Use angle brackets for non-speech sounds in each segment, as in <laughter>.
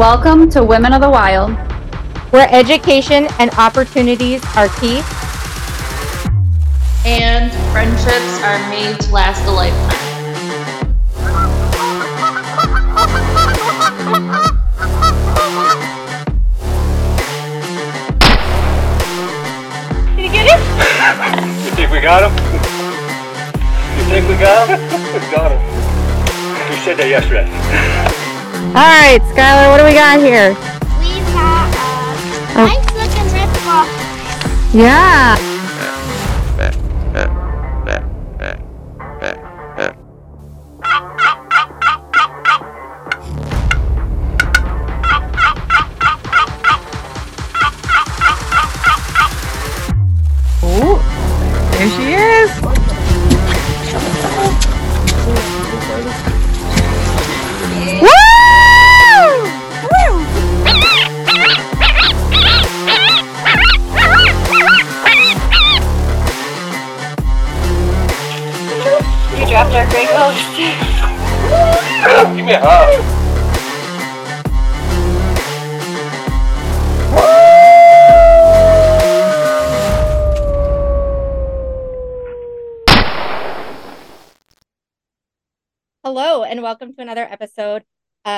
Welcome to Women of the Wild, where education and opportunities are key, and friendships are made to last a lifetime. Did you get him? you think we got him? You think we got him? we <laughs> got him. We said that yesterday. All right, Skylar, what do we got here? We've got a uh, oh. nice looking rip. Yeah.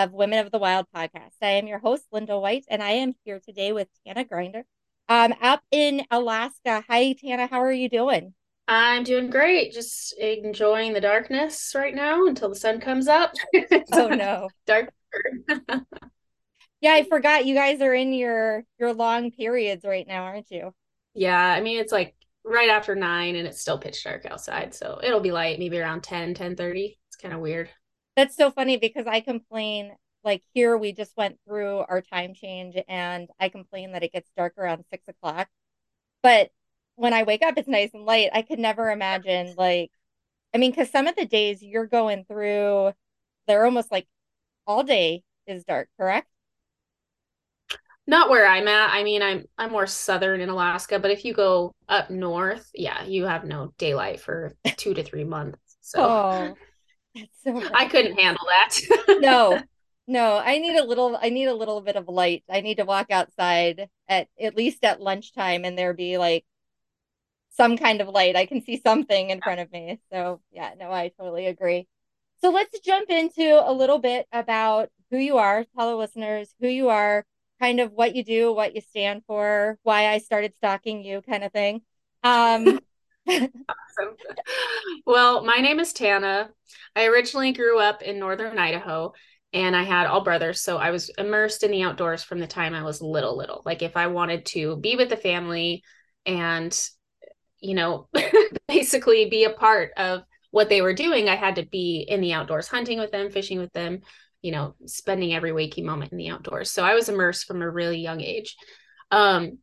Of Women of the Wild podcast. I am your host, Linda White, and I am here today with Tana Grenda um, up in Alaska. Hi, Tana. How are you doing? I'm doing great. Just enjoying the darkness right now until the sun comes up. <laughs> oh no. <laughs> Dark. <laughs> yeah, I forgot you guys are in your your long periods right now, aren't you? Yeah, I mean it's like right after 9 and it's still pitch dark outside, so it'll be light maybe around 10, 10 30. It's kind of weird. That's so funny because I complain like here we just went through our time change and I complain that it gets dark around six o'clock. But when I wake up, it's nice and light. I could never imagine like, I mean, because some of the days you're going through, they're almost like all day is dark, correct? Not where I'm at. I mean, I'm I'm more southern in Alaska, but if you go up north, yeah, you have no daylight for two to three months. So oh, that's so. <laughs> I couldn't handle that. no, <laughs> no, I need a little. I need a little bit of light. I need to walk outside at at least at lunchtime, and there be like some kind of light. I can see something in front of me. So, yeah, no, I totally agree. So, let's jump into a little bit about who you are. Tell the listeners who you are, kind of what you do, what you stand for, why I started stalking you, kind of thing. Um, <laughs> awesome. <laughs> Well, my name is Tana. I originally grew up in northern Idaho and I had all brothers. So I was immersed in the outdoors from the time I was little, little. Like if I wanted to be with the family and you know, <laughs> basically be a part of what they were doing, I had to be in the outdoors, hunting with them, fishing with them, you know, spending every waking moment in the outdoors. So I was immersed from a really young age. Um,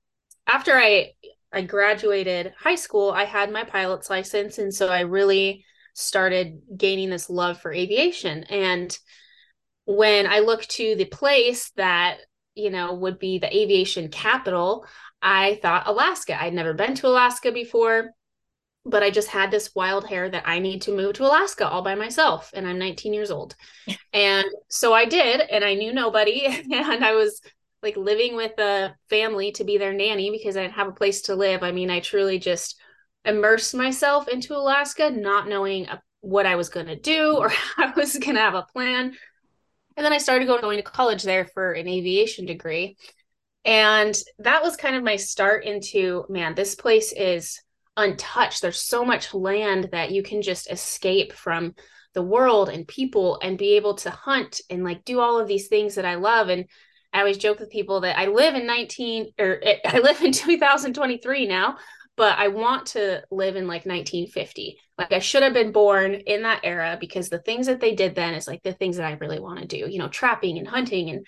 after I I graduated high school, I had my pilot's license, and so I really started gaining this love for aviation. And when I look to the place that you know would be the aviation capital, I thought Alaska. I'd never been to Alaska before, but I just had this wild hair that I need to move to Alaska all by myself. And I'm 19 years old. <laughs> and so I did, and I knew nobody. <laughs> And I was like living with a family to be their nanny because I didn't have a place to live. I mean, I truly just immersed myself into Alaska, not knowing uh, what I was going to do or <laughs> I was going to have a plan. And then I started going to college there for an aviation degree. And that was kind of my start into man, this place is untouched. There's so much land that you can just escape from the world and people and be able to hunt and like do all of these things that I love. And I always joke with people that I live in 19 or <laughs> I live in 2023 now, but I want to live in like 1950. Like I should have been born in that era because the things that they did then is like the things that I really want to do, you know, trapping and hunting and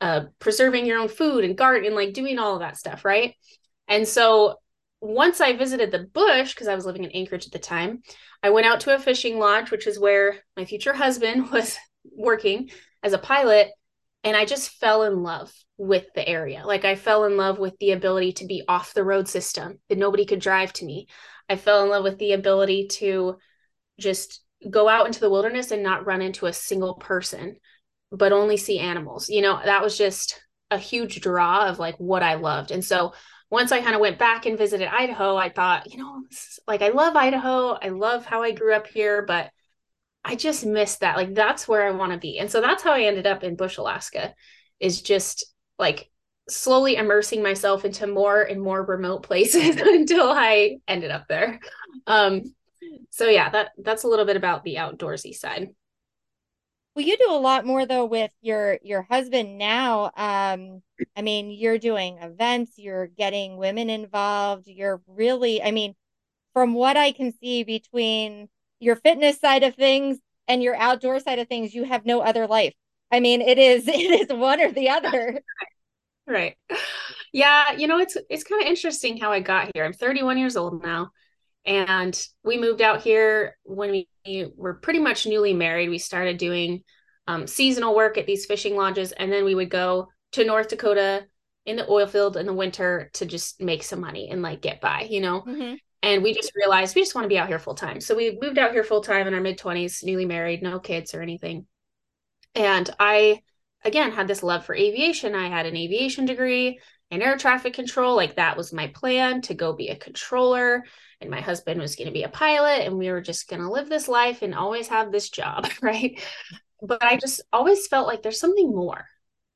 uh, preserving your own food and garden, like doing all of that stuff, right? And so once I visited the bush, because I was living in Anchorage at the time, I went out to a fishing lodge, which is where my future husband <laughs> was working as a pilot. And I just fell in love with the area. Like I fell in love with the ability to be off the road system, that nobody could drive to me. I fell in love with the ability to just go out into the wilderness and not run into a single person but only see animals. You know, that was just a huge draw of like what I loved. And so once I kind of went back and visited Idaho, I thought, you know, like I love Idaho. I love how I grew up here, but I just miss that. Like that's where I want to be. And so that's how I ended up in Bush, Alaska, is just like slowly immersing myself into more and more remote <laughs> places <laughs> until I ended up there. Um, so yeah, that that's a little bit about the outdoorsy side. Well, you do a lot more though with your your husband now. Um, I mean, you're doing events, you're getting women involved, you're really, I mean, from what I can see between your fitness side of things and your outdoor side of things, you have no other life. I mean, it is <laughs> it is one or the other. Right. Yeah, you know, it's it's kind of interesting how I got here. I'm 31 years old now. And we moved out here when we were pretty much newly married. We started doing um, seasonal work at these fishing lodges, and then we would go to North Dakota in the oil field in the winter to just make some money and like get by, you know? Mm-hmm. And we just realized we just want to be out here full time. So we moved out here full time in our mid 20s, newly married, no kids or anything. And I, again, had this love for aviation. I had an aviation degree and air traffic control. Like that was my plan to go be a controller. And my husband was going to be a pilot. And we were just going to live this life and always have this job. <laughs> Right. But I just always felt like there's something more.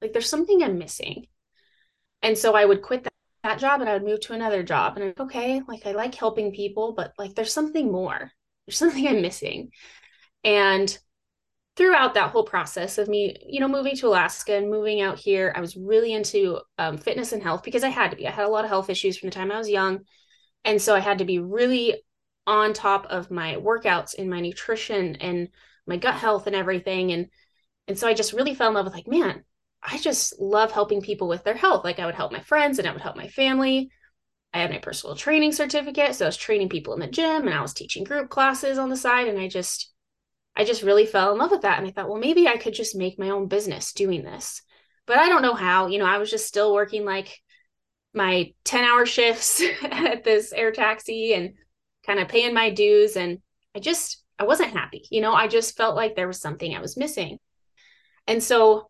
Like there's something I'm missing. And so I would quit that, job and I would move to another job. And I'm okay, like I like helping people, but like there's something more. There's something I'm missing. And throughout that whole process of me, you know, moving to Alaska and moving out here, I was really into um, fitness and health because I had to be. I had a lot of health issues from the time I was young. And so I had to be really on top of my workouts and my nutrition and my gut health and everything. And and so I just really fell in love with like, man, I just love helping people with their health. Like I would help my friends and I would help my family. I had my personal training certificate. So I was training people in the gym and I was teaching group classes on the side. And I just I just really fell in love with that. And I thought, well, maybe I could just make my own business doing this. But I don't know how. You know, I was just still working like my 10 hour shifts <laughs> at this air taxi and kind of paying my dues. And I just, I wasn't happy. You know, I just felt like there was something I was missing. And so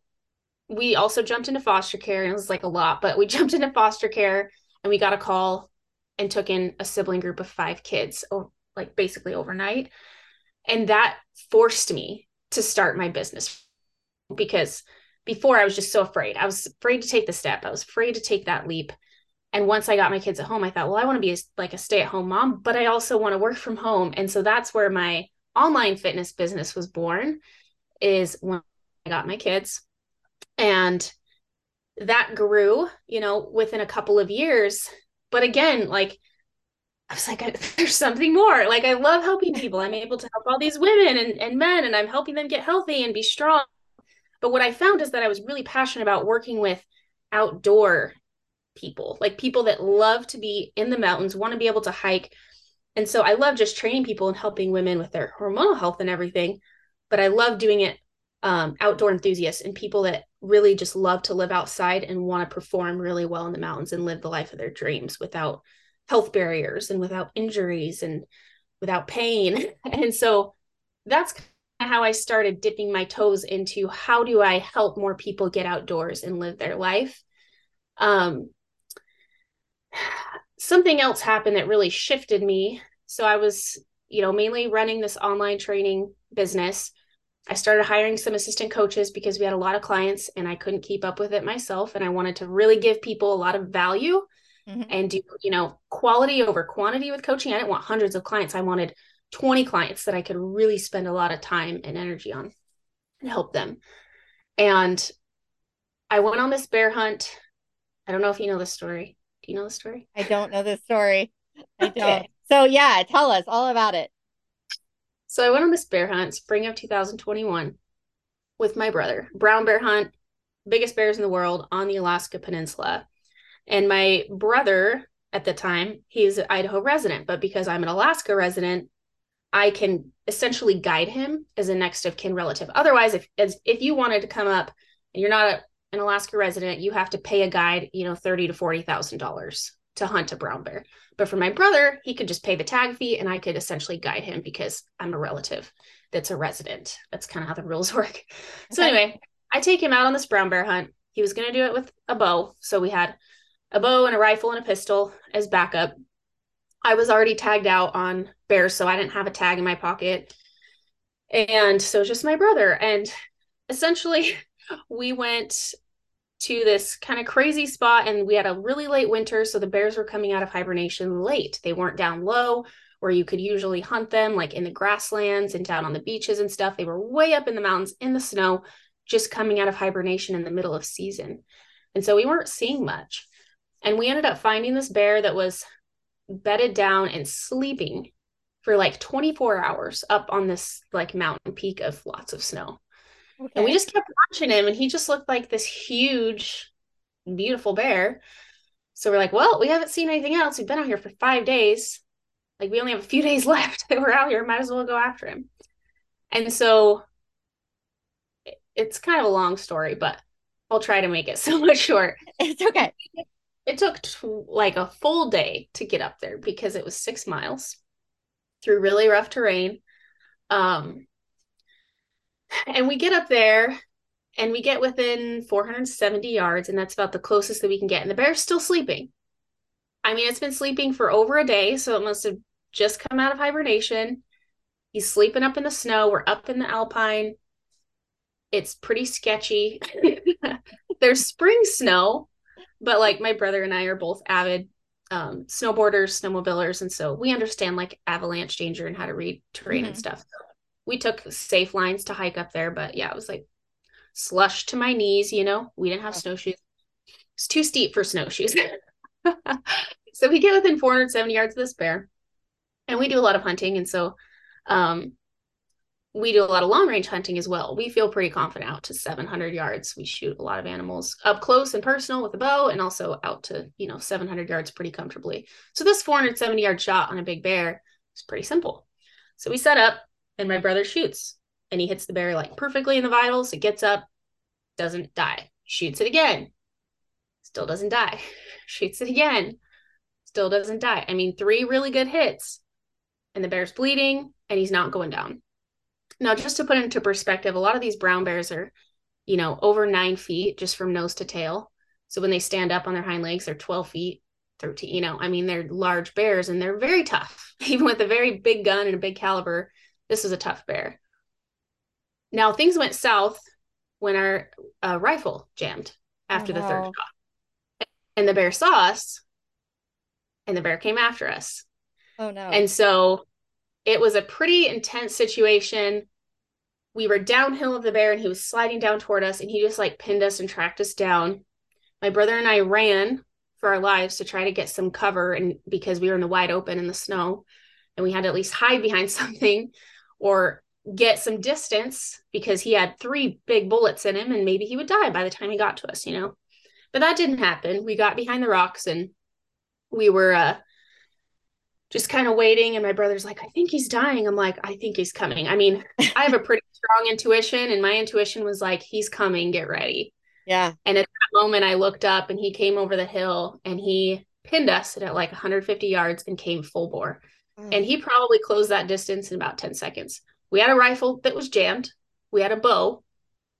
we also jumped into foster care and it was like a lot, but we <laughs> jumped into foster care and we got a call and took in a sibling group of five kids, like basically overnight. And that forced me to start my business because before I was just so afraid. I was afraid to take the step. I was afraid to take that leap. And once I got my kids at home, I thought, well, I want to be a, like a stay at home mom, but I also want to work from home. And so that's where my online fitness business was born is when I got my kids. And that grew, you know, within a couple of years. But again, like I was like, <laughs> there's something more. Like, I love helping people. I'm able to help all these women and, and men, and I'm helping them get healthy and be strong. But what I found is that I was really passionate about working with outdoor people, like people that love to be in the mountains, want to be able to hike. And so I love just training people and helping women with their hormonal health and everything. But I love doing it um, outdoor enthusiasts and people that really just love to live outside and want to perform really well in the mountains and live the life of their dreams without health barriers and without injuries and without pain. <laughs> And so that's kind of how I started dipping my toes into how do I help more people get outdoors and live their life. Um, <sighs> something else happened that really shifted me. So I was, you know, mainly running this online training business. I started hiring some assistant coaches because we had a lot of clients and I couldn't keep up with it myself. And I wanted to really give people a lot of value mm-hmm. and do, you know, quality over quantity with coaching. I didn't want hundreds of clients. I wanted 20 clients that I could really spend a lot of time and energy on and help them. And I went on this bear hunt. I don't know if you know the story. Do you know the story? I don't know the story. I <laughs> don't. Okay. So yeah, tell us all about it. So I went on this bear hunt spring of 2021 with my brother. Brown bear hunt, biggest bears in the world on the Alaska Peninsula. And my brother at the time, he's an Idaho resident, but because I'm an Alaska resident, I can essentially guide him as a next of kin relative. Otherwise, if if you wanted to come up and you're not a, an Alaska resident, you have to pay a guide, you know, thirty to forty thousand dollars to hunt a brown bear. But for my brother, he could just pay the tag fee, and I could essentially guide him because I'm a relative that's a resident. That's kind of how the rules <laughs> work. Okay. So anyway, I take him out on this brown bear hunt. He was going to do it with a bow. So we had a bow and a rifle and a pistol as backup. I was already tagged out on bears, so I didn't have a tag in my pocket. And so just my brother. And essentially, <laughs> we went to this kind of crazy spot and we had a really late winter. So the bears were coming out of hibernation late. They weren't down low where you could usually hunt them, like in the grasslands and down on the beaches and stuff. They were way up in the mountains in the snow, just coming out of hibernation in the middle of season. And so we weren't seeing much. And we ended up finding this bear that was bedded down and sleeping for like 24 hours up on this like mountain peak of lots of snow. Okay. And we just kept watching him and he just looked like this huge, beautiful bear. So we're like, well, we haven't seen anything else. We've been out here for five days. Like we only have a few <laughs> days left that we're out here. Might as well go after him. And so it's kind of a long story, but I'll try to make it <laughs> so much short. it's okay. It took t- like a full day to get up there because it was six miles through really rough terrain. Um, and we get up there and we get within 470 yards, and that's about the closest that we can get. And the bear's still sleeping. I mean, it's been sleeping for over a day, so it must have just come out of hibernation. He's sleeping up in the snow. We're up in the alpine. It's pretty sketchy. <laughs> There's spring snow, but like my brother and I are both avid um, snowboarders, snowmobilers, and so we understand like avalanche danger and how to read terrain and Mhm. stuff. We took safe lines to hike up there, but yeah, it was like slush to my knees. You know, we didn't have Oh. snowshoes. It's too steep for snowshoes. <laughs> so we get within 470 yards of this bear, and we do a lot of hunting, and so um, we do a lot of long range hunting as well. We feel pretty confident out to 700 yards. We shoot a lot of animals up close and personal with a bow and also out to, you know, 700 yards pretty comfortably. So this 470 yard shot on a big bear is pretty simple. So we set up and my brother shoots and he hits the bear like perfectly in the vitals. It gets up, doesn't die. Shoots it again. Still doesn't die. <laughs> Shoots it again. Still doesn't die. I mean, three really good hits and the bear's bleeding and he's not going down. Now, just to put into perspective, a lot of these brown bears are, you know, over nine feet just from nose to tail. So when they stand up on their hind legs, they're 12 feet, 13, you know, I mean, they're large bears and they're very tough. <laughs> Even with a very big gun and a big caliber, this was a tough bear. Now, things went south when our uh, rifle jammed after the third wow. shot. And the bear saw us and the bear came after us. Oh no. And so it was a pretty intense situation. We were downhill of the bear and he was sliding down toward us and he just like pinned us and tracked us down. My brother and I ran for our lives to try to get some cover and because we were in the wide open in the snow and we had to at least hide behind <laughs> something or get some distance because he had three big bullets in him and maybe he would die by the time he got to us, you know. But that didn't happen. We got behind the rocks and we were uh just kind of waiting and my brother's like i think he's dying i'm like i think he's coming i mean i have a pretty <laughs> strong intuition and my intuition was like he's coming get ready yeah. and at that moment i looked up and he came over the hill and he pinned us at like 150 yards and came full bore and he probably closed that distance in about 10 seconds we had a rifle that was jammed we had a bow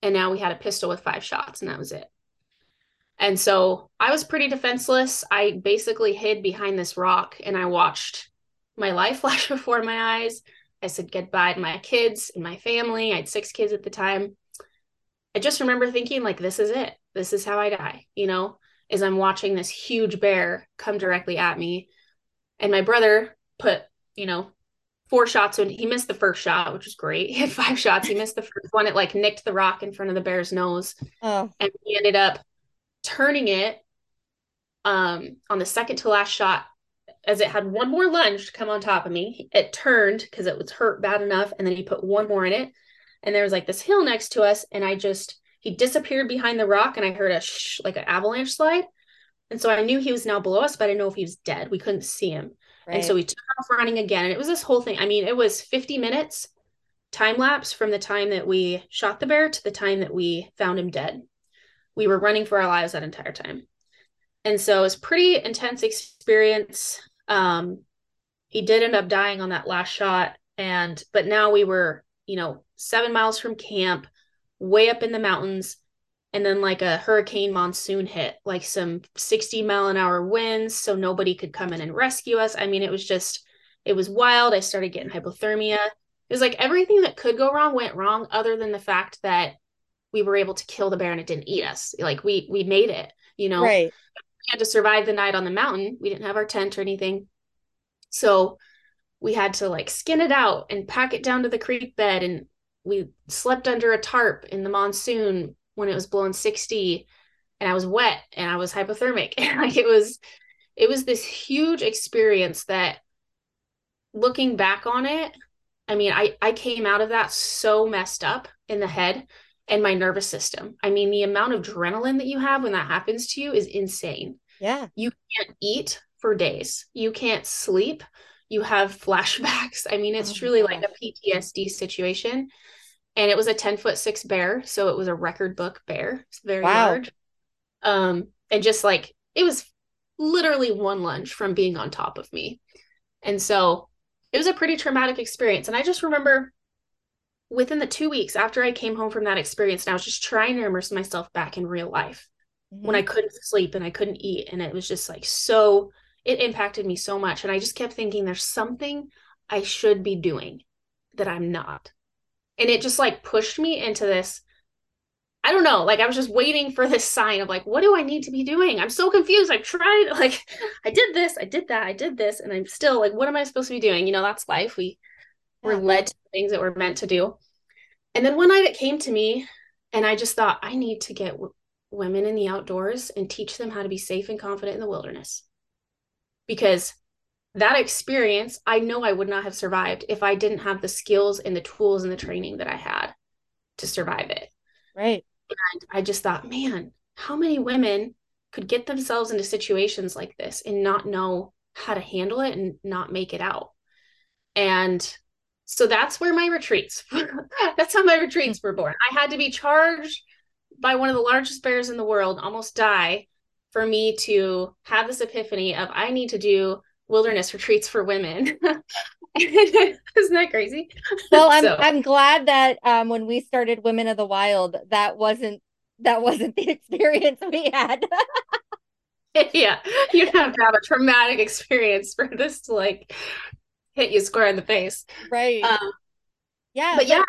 and now we had a pistol with five shots and that was it and so I was pretty defenseless. I basically hid behind this rock and I watched my life <laughs> flash before my eyes. I said goodbye to my kids and my family. I had six kids at the time. I just remember thinking, like, this is it. This is how I die, you know, as I'm watching this huge bear come directly at me. And my brother put, you know, four shots and he missed the first shot, which was great. <laughs> He had five shots. He missed the first one. It like nicked the rock in front of the bear's nose oh. and he ended up turning it um on the second to last shot as it had one more lunge to come on top of me it turned because it was hurt bad enough and then he put one more in it and there was like this hill next to us and i just he disappeared behind the rock and i heard a sh- like an avalanche slide and so i knew he was now below us but i didn't know if he was dead we couldn't see him Right. and so we took off running again. And it was this whole thing. I mean, it was 50 minutes time lapse from the time that we shot the bear to the time that we found him dead. We were running for our lives that entire time. And so it was pretty intense experience. Um, he did end up dying on that last shot. And but now we were, you know, seven miles from camp, way up in the mountains, and then like a hurricane monsoon hit, like some 60 mile an hour winds, so nobody could come in and rescue us. I mean, it was just, it was wild. I started getting hypothermia. It was like everything that could go wrong went wrong, other than the fact that we were able to kill the bear and it didn't eat us. Like we we made it, you know. Right. We had to survive the night on the mountain. We didn't have our tent or anything. So we had to like skin it out and pack it down to the creek bed and we slept under a tarp in the monsoon when it was blowing 60 and I was wet and I was hypothermic. <laughs> And like it was it was this huge experience that looking back on it, I mean, I I came out of that so messed up in the head and my nervous system. I mean, the amount of adrenaline that you have when that happens to you is insane. Yeah. You can't eat for days. You can't sleep. You have <laughs> flashbacks. I mean, it's Oh truly like a PTSD situation. And it was a 10 foot six bear. So it was a record book bear. It's very Wow. large. Um, and just like it was literally one lunge from being on top of me. And so it was a pretty traumatic experience. And I just remember within the two weeks after I came home from that experience, and I was just trying to immerse myself back in real life when I Mm-hmm. couldn't sleep and I couldn't eat. And it was just like so, it impacted me so much. And I just kept thinking, there's something I should be doing that I'm not. And it just like pushed me into this. I don't know. Like I was just waiting for this sign of like, what do I need to be doing? I'm so confused. I've tried, <laughs> like, I did this, I did that, I did this, and I'm still like, what am I supposed to be doing? You know, that's life. We we're led to things that we're meant to do. And then one night it came to me, and I just thought, I need to get w- women in the outdoors and teach them how to be safe and confident in the wilderness. Because that experience, I know I would not have survived if I didn't have the skills and the tools and the training that I had to survive it. Right. And I just thought, man, how many women could get themselves into situations like this and not know how to handle it and not make it out? And so that's where my retreats, <laughs> that's how my retreats were born. I had to be charged by one of the largest bears in the world, almost die, for me to have this epiphany of I need to do wilderness retreats for women. <laughs> Isn't that crazy? Well, I'm So- I'm glad that um when we started Women of the Wild, that wasn't that wasn't the <laughs> experience we had. <laughs> yeah, you'd have to have a traumatic experience for this to like hit you square in the face. Right. Um, yeah. but yeah,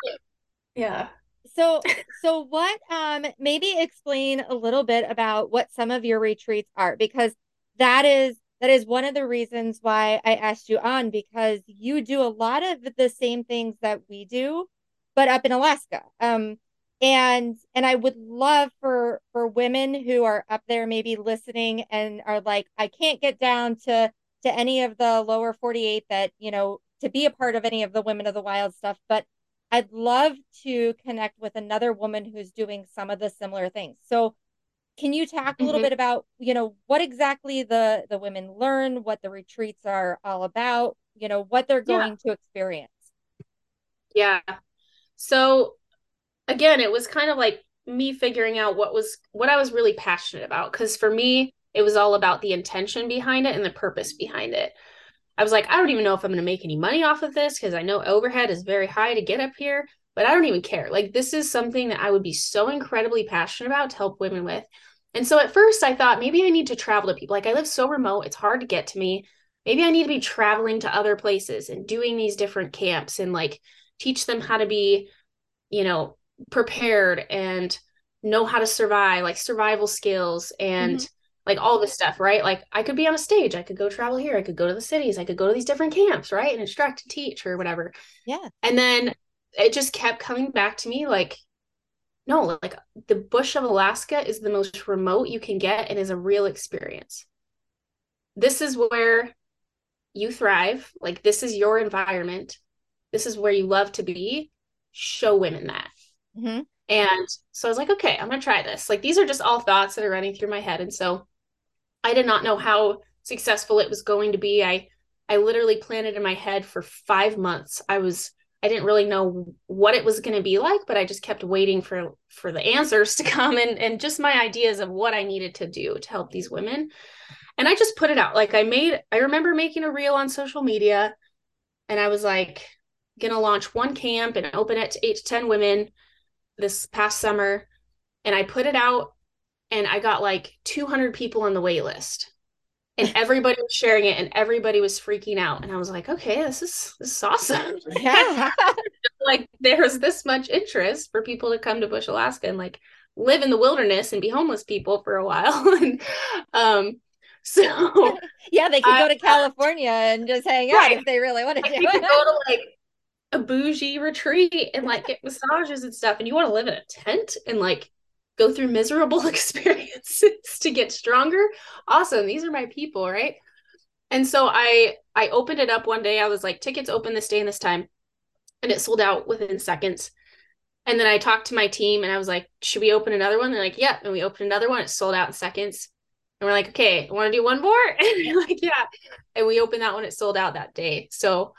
yeah. So so what um maybe explain a little bit about what some of your retreats are because that is that is one of the reasons why I asked you on because you do a lot of the same things that we do but up in Alaska. Um and and I would love for for women who are up there maybe listening and are like I can't get down to to any of the lower 48 that, you know, to be a part of any of the Women of the Wild stuff, but I'd love to connect with another woman who's doing some of the similar things. So can you talk a little Mhm. bit about, you know, what exactly the the women learn, what the retreats are all about, you know, what they're Yeah. going to experience? Yeah. So again, it was kind of like me figuring out what was what I was really passionate about because for me, it was all about the intention behind it and the purpose behind it. I was like, I don't even know if I'm going to make any money off of this because I know overhead is very high to get up here, but I don't even care. Like this is something that I would be so incredibly passionate about to help women with. And so at first I thought maybe I need to travel to people. Like I live so remote, it's hard to get to me. Maybe I need to be traveling to other places and doing these different camps and like teach them how to be, you know, prepared and know how to survive, like survival skills and mm-hmm. like all this stuff, right? Like I could be on a stage, I could go travel here, I could go to the cities, I could go to these different camps, right? And instruct and teach or whatever. Yeah. And then it just kept coming back to me like, no, like the bush of Alaska is the most remote you can get and is a real experience. This is where you thrive. Like, this is your environment. This is where you love to be. Show women that. hmm And so I was like, okay, I'm going to try this. Like, these are just all thoughts that are running through my head. And so I did not know how successful it was going to be. I, I literally planned it in my head for five months. I was, I didn't really know what it was going to be like, but I just kept waiting for, for the answers to <laughs> come and, and just my ideas of what I needed to do to help these women. And I just put it out. Like I made, I remember making a reel on social media and I was like, gonna launch one camp and open it to eight to 10 women this past summer and I put it out and I got like 200 people on the wait list. And everybody was sharing it and everybody was freaking out. And I was like, okay, this is this is awesome. <laughs> <laughs> Yeah. like there's this much interest for people to come to Bush, Alaska and like live in the wilderness and be homeless people for a while. <laughs> and um so yeah, they could I- go to California and just hang out Right. if they really wanted like, to. go to like a bougie retreat and like get massages and stuff and you want to live in a tent and like go through miserable <laughs> experiences to get stronger. Awesome. These are my people right? And so i i opened it up one day. I was like tickets open this day and this time. And it sold out within seconds. And then i talked to my team and i was like should we open another one? They're like yeah. And we opened another one. It sold out in seconds. And we're like okay want to do one more? <laughs> And they're like yeah. And we opened that one. It sold out that day. So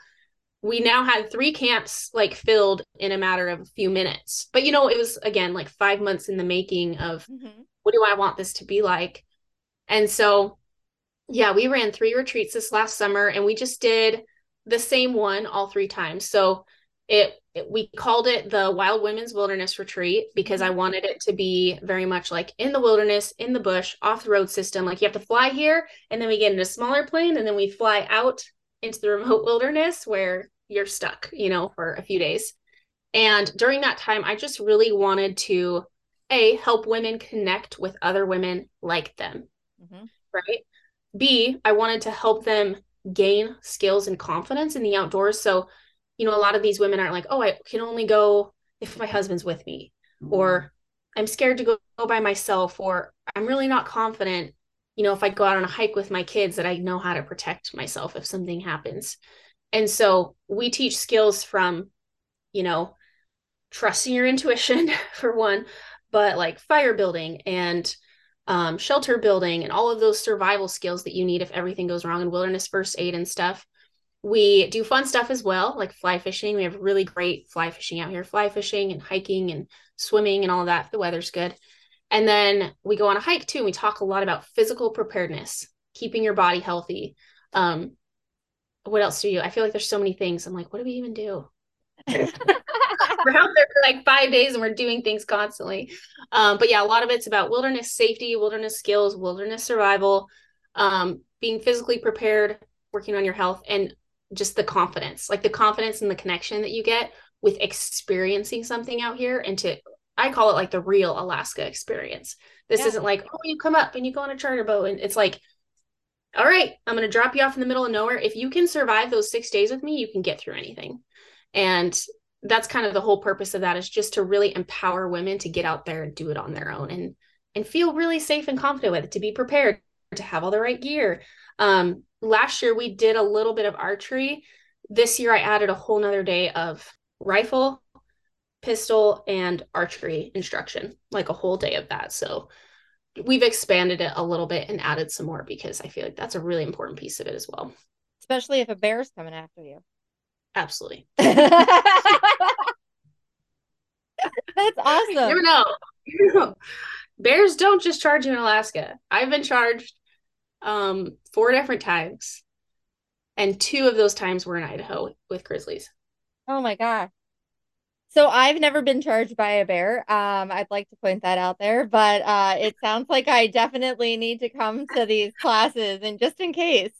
we now had three camps like filled in a matter of a few minutes. But you know it was again like five months in the making of Mhm. what do i want this to be like? And so yeah we ran three retreats this last summer and we just did the same one all three times. So it, it we called it the wild women's wilderness retreat because i wanted it to be very much like in the wilderness in the bush off the road system. Like you have to fly here and then we get in a smaller plane and then we fly out into the <laughs> remote wilderness where you're stuck, you know, for a few days. And during that time, I just really wanted to A, help women connect with other women like them, Mhm. right? B, I wanted to help them gain skills and confidence in the outdoors. So, you know, a lot of these women aren't like, oh, I can only go if my husband's with me, or I'm scared to go by myself, or I'm really not confident, you know, if I go out on a hike with my kids that I know how to protect myself if something happens. And so we teach skills from, you know, trusting your intuition <laughs> for one, but like fire building and um, shelter building and all of those survival skills that you need if everything goes wrong in wilderness first aid and stuff. We do fun stuff as well, like fly fishing. We have really great fly fishing out here, fly fishing and hiking and swimming and all that. The weather's good. And then we go on a hike too. And we talk a lot about physical preparedness, keeping your body healthy. Um, what else do you? I feel like there's so many things. I'm like, what do we even do? we're out there for like five days and we're doing things constantly. Um, but yeah, a lot of it's about wilderness safety, wilderness skills, wilderness survival, um, being physically prepared, working on your health, and just the confidence, like the confidence and the connection that you get with experiencing something out here and to I call it like the real Alaska experience. This Yeah. isn't like, oh, you come up and you go on a charter boat and it's like, all right, I'm going to drop you off in the middle of nowhere. If you can survive those six days with me, you can get through anything. And that's kind of the whole purpose of that is just to really empower women to get out there and do it on their own and and feel really safe and confident with it, to be prepared, to have all the right gear. Um, last year we did a little bit of archery. This year I added a whole nother day of rifle, pistol, and archery instruction, like a whole day of that. So we've expanded it a little bit and added some more because I feel like that's a really important piece of it as well. Especially if a bear's coming after you. Absolutely. <laughs> That's You awesome. never know. <laughs> Bears don't just charge you in Alaska. I've been charged um four different times. And two of those times were in Idaho with grizzlies. Oh my God. So I've never been charged by a bear. Um, I'd like to point that out there, but uh, it sounds like I definitely need to come to these classes and just in case.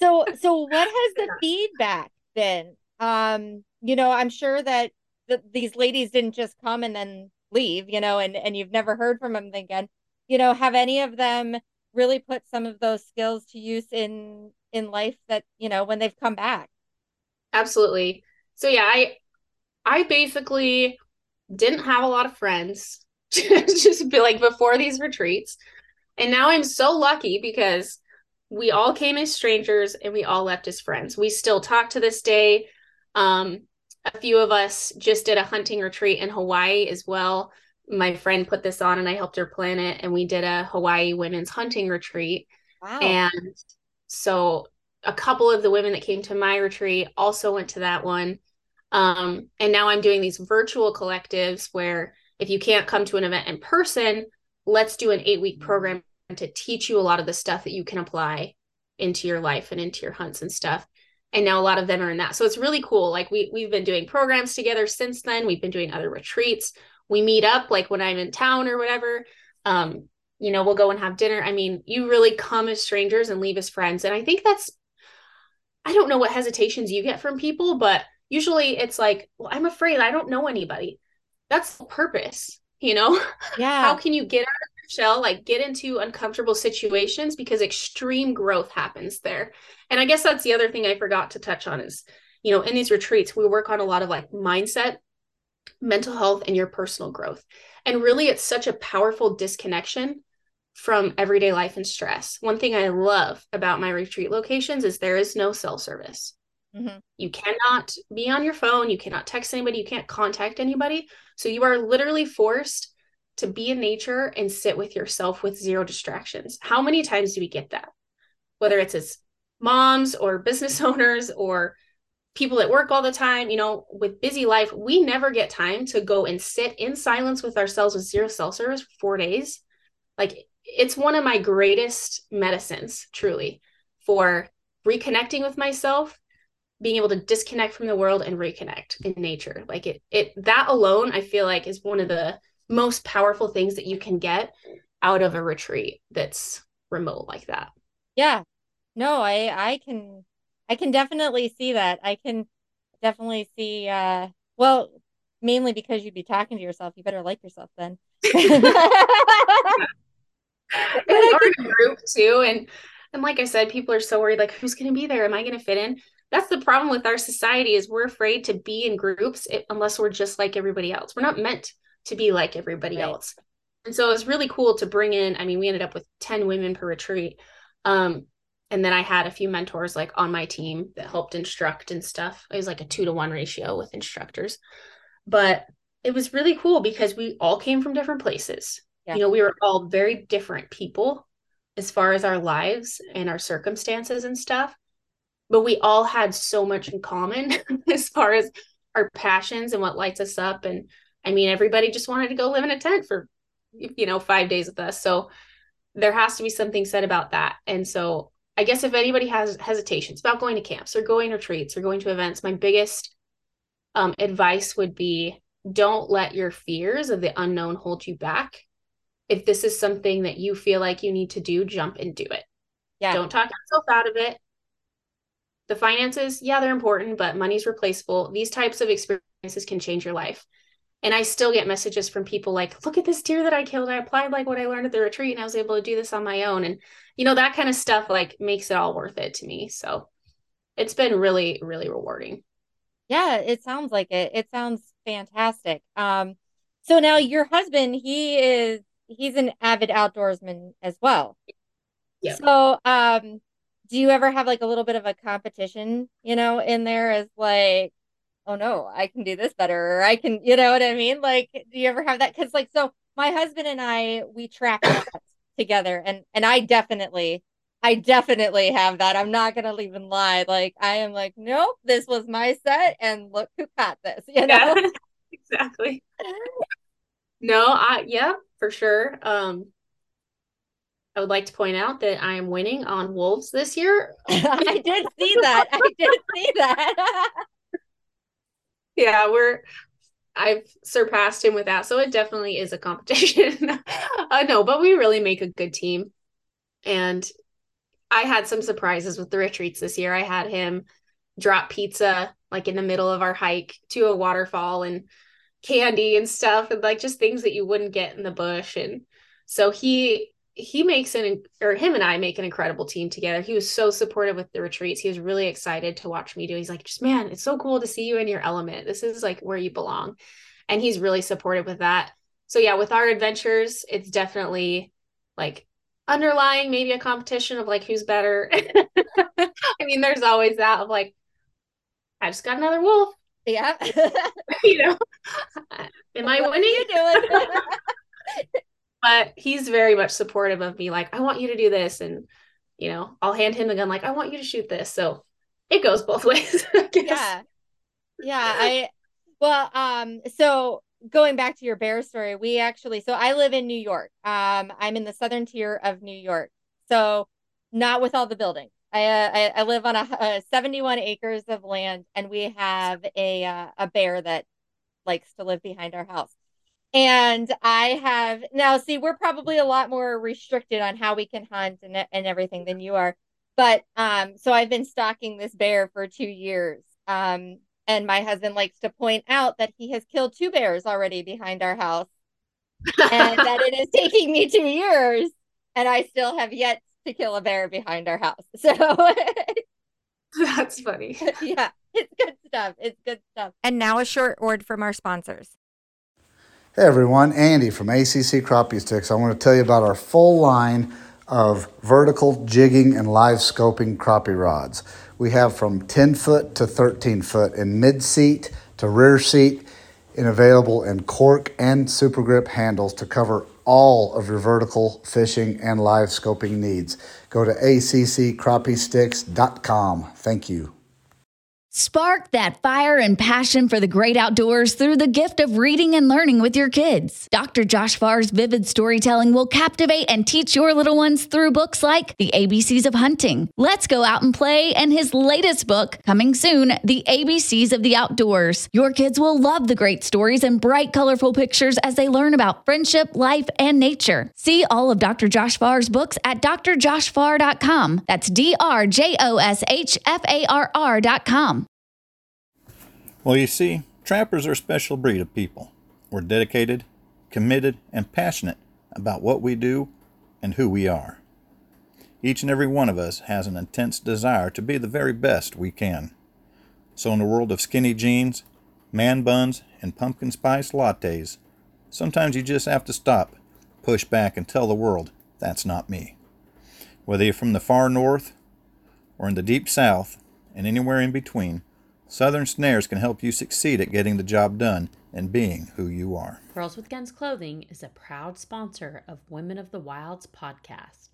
So, so what has the feedback been? Um, you know, I'm sure that th these ladies didn't just come and then leave, you know, and and you've never heard from them again. You know, have any of them really put some of those skills to use in in life that, you know, when they've come back? Absolutely. So yeah, I I basically didn't have a lot of friends <laughs> just like before these retreats. And now I'm so lucky because we all came as strangers and we all left as friends. We still talk to this day. Um, a few of us just did a hunting retreat in Hawaii as well. My friend put this on and I helped her plan it. And we did a Hawaii women's hunting retreat. Wow. And so a couple of the women that came to my retreat also went to that one. Um, and now I'm doing these virtual collectives where if you can't come to an event in person, let's do an eight week program to teach you a lot of the stuff that you can apply into your life and into your hunts and stuff. And now a lot of them are in that. So it's really cool. Like we we've been doing programs together since then. We've been doing other retreats. we meet up like when I'm in town or whatever. Um, you know, we'll go and have dinner. I mean, you really come as strangers and leave as friends. And I think that's I don't know what hesitations you get from people, but usually it's like, well, I'm afraid I don't know anybody. That's the purpose, you know? <laughs> Yeah. How can you get out of your shell, like get into uncomfortable situations because extreme growth happens there. And I guess that's the other thing I forgot to touch on is, you know, in these retreats, we work on a lot of like mindset, mental health, and your personal growth. And really, it's such a powerful disconnection from everyday life and stress. One thing I love about my retreat locations is there is no cell service. Mhm. You cannot be on your phone, you cannot text anybody, you can't contact anybody. So you are literally forced to be in nature and sit with yourself with zero distractions. How many times do we get that? Whether it's as moms or business <laughs> owners or people at work all the time, you know, with busy life, we never get time to go and sit in silence with ourselves with zero cell service for four days. Like it's one of my greatest medicines, truly, for reconnecting with myself, being able to disconnect from the world and reconnect in nature. Like it, it that alone, I feel like is one of the most powerful things that you can get out of a retreat that's remote like that. Yeah. No, I I can I can definitely see that. I can definitely see uh well, mainly because you'd be talking to yourself. You better like yourself then. <laughs> <laughs> and a group too. And and like I said, people are so worried, like, who's gonna be there? Am I gonna fit in? That's the problem with our society is we're afraid to be in groups unless we're just like everybody else. We're not meant to be like everybody Right. else. And so it was really cool to bring in, I mean, we ended up with 10 women per retreat. Um, and then I had a few mentors like on my team that helped instruct and stuff. It was like a two to one ratio with instructors. But it was really cool because we all came from different places. Yeah. You know, we were all very different people as far as our lives and our circumstances and stuff. But we all had so much in common <laughs> as far as our passions and what lights us up. And I mean, everybody just wanted to go live in a tent for, you know, five days with us. So there has to be something said about that. And so I guess if anybody has hesitations about going to camps or going to retreats or going to events, my biggest um, advice would be don't let your fears of the unknown hold you back. If this is something that you feel like you need to do, jump and do it. Yeah. Don't talk yourself out of it. The finances, yeah, they're important, but money's replaceable. These types of experiences can change your life. And I still get messages from people like, look at this deer that I killed. I applied like what I learned at the retreat and I was able to do this on my own. And, you know, that kind of stuff like makes it all worth it to me. So it's been really, really rewarding. Yeah, it sounds like it. It sounds fantastic. Um, so now your husband, he is he's an avid outdoorsman as well. Yeah. So, um, do you ever have like a little bit of a competition, you know, in there as like, oh no, I can do this better, or I can, you know what I mean? Like, do you ever have that? Because like, so my husband and I, we track together, and and I definitely, I definitely have that. I'm not gonna even lie. Like, I am like, nope, this was my set, and look who caught this, you know? Yeah, <laughs> exactly. No, I yeah, for sure. Um I would like to point out that I am winning on wolves this year. <laughs> I did see that. I did see that. <laughs> Yeah, we're I've surpassed him with that. So it definitely is a competition. <laughs> uh, no, but we really make a good team. And I had some surprises with the retreats this year. I had him drop pizza like in the middle of our hike to a waterfall and candy and stuff and like just things that you wouldn't get in the bush and so he he makes an or him and I make an incredible team together. He was so supportive with the retreats. He was really excited to watch me do. He's like, just man, it's so cool to see you in your element. This is like where you belong. And he's really supportive with that. So yeah, with our adventures, it's definitely like underlying maybe a competition of like who's better. <laughs> I mean, there's always that of like, I just got another wolf, yeah. <laughs> you know. <laughs> Am I What are winning? you doing? But he's very much supportive of me like i want you to do this and you know i'll hand him the gun like i want you to shoot this so it goes both <laughs> ways yeah. Yeah. I, well, um, so going back to your bear story, we actually, so I live in New York. Um, I'm in the southern tier of New York. So not with all the buildings. I, uh, I, I live on a, a 71 acres of land and we have a, uh, a bear that likes to live behind our house. And I have now see we're probably a lot more restricted on how we can hunt and and everything than you are. But um so I've been stalking this bear for 2 years. Um and my husband likes to point out that he has killed two bears already behind our house and that it is taking me 2 years and I still have yet to kill a bear behind our house. <laughs> So That's funny. <laughs> yeah, it's good stuff. It's good stuff. And now a short word from our sponsors. Hey everyone, Andy from ACC Crappie Sticks. I want to tell you about our full line of vertical jigging and live scoping crappie rods. We have from 10 foot to 13 foot in mid seat to rear seat and available in cork and super grip handles to cover all of your vertical fishing and live scoping needs. Go to acccrappiesticks.com. Thank you. Spark that fire and passion for the great outdoors through the gift of reading and learning with your kids. Dr. Josh Farr's vivid storytelling will captivate and teach your little ones through books like The ABCs of Hunting, Let's Go Out and Play, and his latest book, coming soon, The ABCs of the Outdoors. Your kids will love the great stories and bright, colorful pictures as they learn about friendship, life, and nature. See all of Dr. Josh Farr's books at drjoshfarr.com. That's D R J O S H F A R R.com. Well, you see, trappers are a special breed of people. We're dedicated, committed, and passionate about what we do and who we are. Each and every one of us has an intense desire to be the very best we can. So, in the world of skinny jeans, man buns, and pumpkin spice lattes, sometimes you just have to stop, push back, and tell the world that's not me. Whether you're from the far north or in the deep south and anywhere in between, Southern Snares can help you succeed at getting the job done and being who you are. Girls with Guns Clothing is a proud sponsor of Women of the Wilds podcast.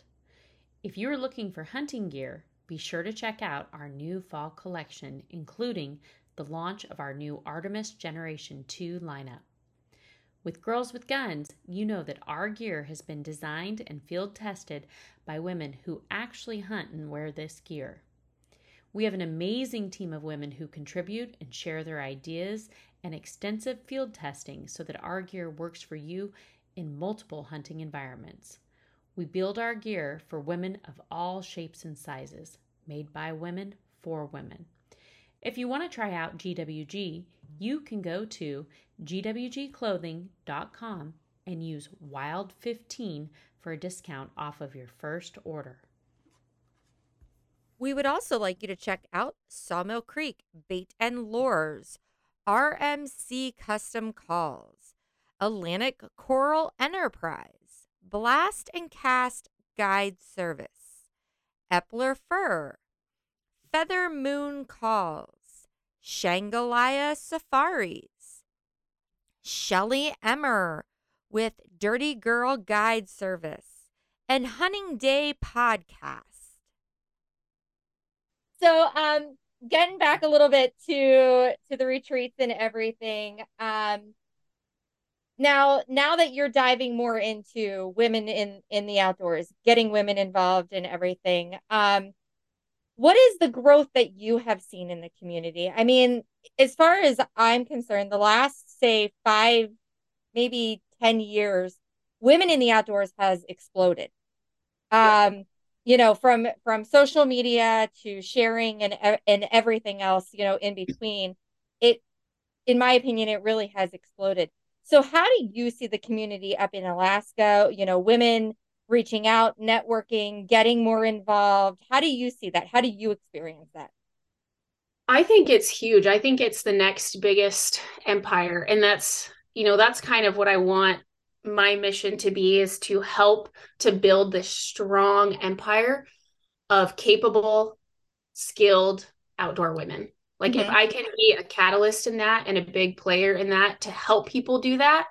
If you are looking for hunting gear, be sure to check out our new fall collection, including the launch of our new Artemis Generation 2 lineup. With Girls with Guns, you know that our gear has been designed and field tested by women who actually hunt and wear this gear. We have an amazing team of women who contribute and share their ideas and extensive field testing so that our gear works for you in multiple hunting environments. We build our gear for women of all shapes and sizes, made by women for women. If you want to try out GWG, you can go to gwgclothing.com and use WILD15 for a discount off of your first order. We would also like you to check out Sawmill Creek Bait and Lures, RMC Custom Calls, Atlantic Coral Enterprise, Blast and Cast Guide Service, Epler Fur, Feather Moon Calls, Shangalaya Safaris, Shelly Emmer with Dirty Girl Guide Service, and Hunting Day Podcast. So, um, getting back a little bit to to the retreats and everything. Um, now, now that you're diving more into women in in the outdoors, getting women involved in everything, um, what is the growth that you have seen in the community? I mean, as far as I'm concerned, the last say five, maybe ten years, women in the outdoors has exploded. Um, you know from from social media to sharing and and everything else you know in between it in my opinion it really has exploded so how do you see the community up in alaska you know women reaching out networking getting more involved how do you see that how do you experience that I think it's huge. I think it's the next biggest empire. And that's, you know, that's kind of what I want my mission to be is to help to build this strong empire of capable, skilled outdoor women. Like mm-hmm. if I can be a catalyst in that and a big player in that to help people do that,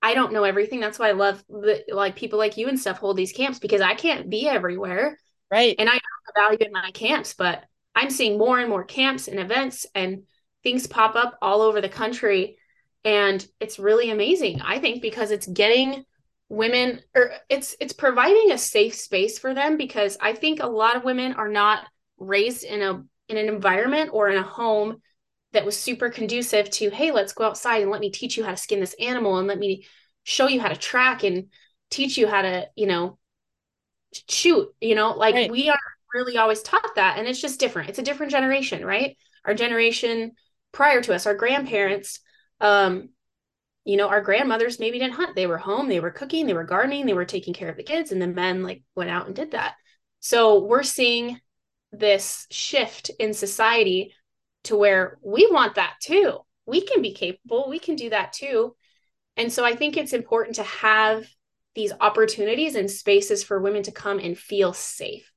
I don't know everything. That's why I love the, like people like you and stuff hold these camps because I can't be everywhere. Right. And I value in my camps, but I'm seeing more and more camps and events and things pop up all over the country and it's really amazing i think because it's getting women or it's it's providing a safe space for them because i think a lot of women are not raised in a in an environment or in a home that was super conducive to hey let's go outside and let me teach you how to skin this animal and let me show you how to track and teach you how to, you know, shoot, you know, like Right. we are really always taught that and it's just different. It's a different generation, right? Our generation prior to us, our grandparents, um, you know, our grandmothers maybe didn't hunt. They were home, they were cooking, they were gardening, they were taking care of the kids, and the men like went out and did that. So we're seeing this shift in society to where we want that too. We can be capable, we can do that too. And so I think it's important to have these opportunities and spaces for women to come and feel safe,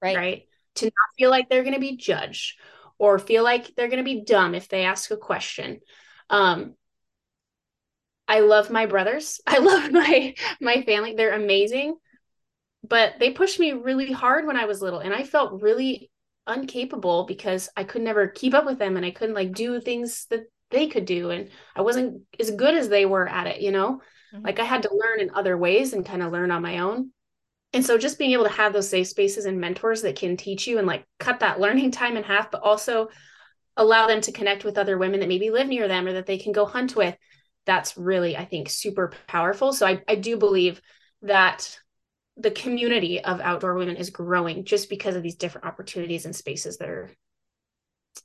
Right. right? To not feel like they're going to be judged or feel like they're going to be dumb if they ask a question. Um, I love my brothers. <laughs> I love my my family. They're amazing. But they pushed me really hard when I was little and I felt really uncapable because I could never keep up with them and I couldn't like do things that they could do and I wasn't as good as they were at it, you know? Mhm. Like I had to learn in other ways and kind of learn on my own. And so just being able to have those safe spaces and mentors that can teach you and like cut that <laughs> learning time in half, but also allow them to connect with other women that maybe live near them or that they can go hunt with. That's really, I think, super powerful. So I, I do believe that the community of outdoor women is growing just because of these different opportunities and spaces that are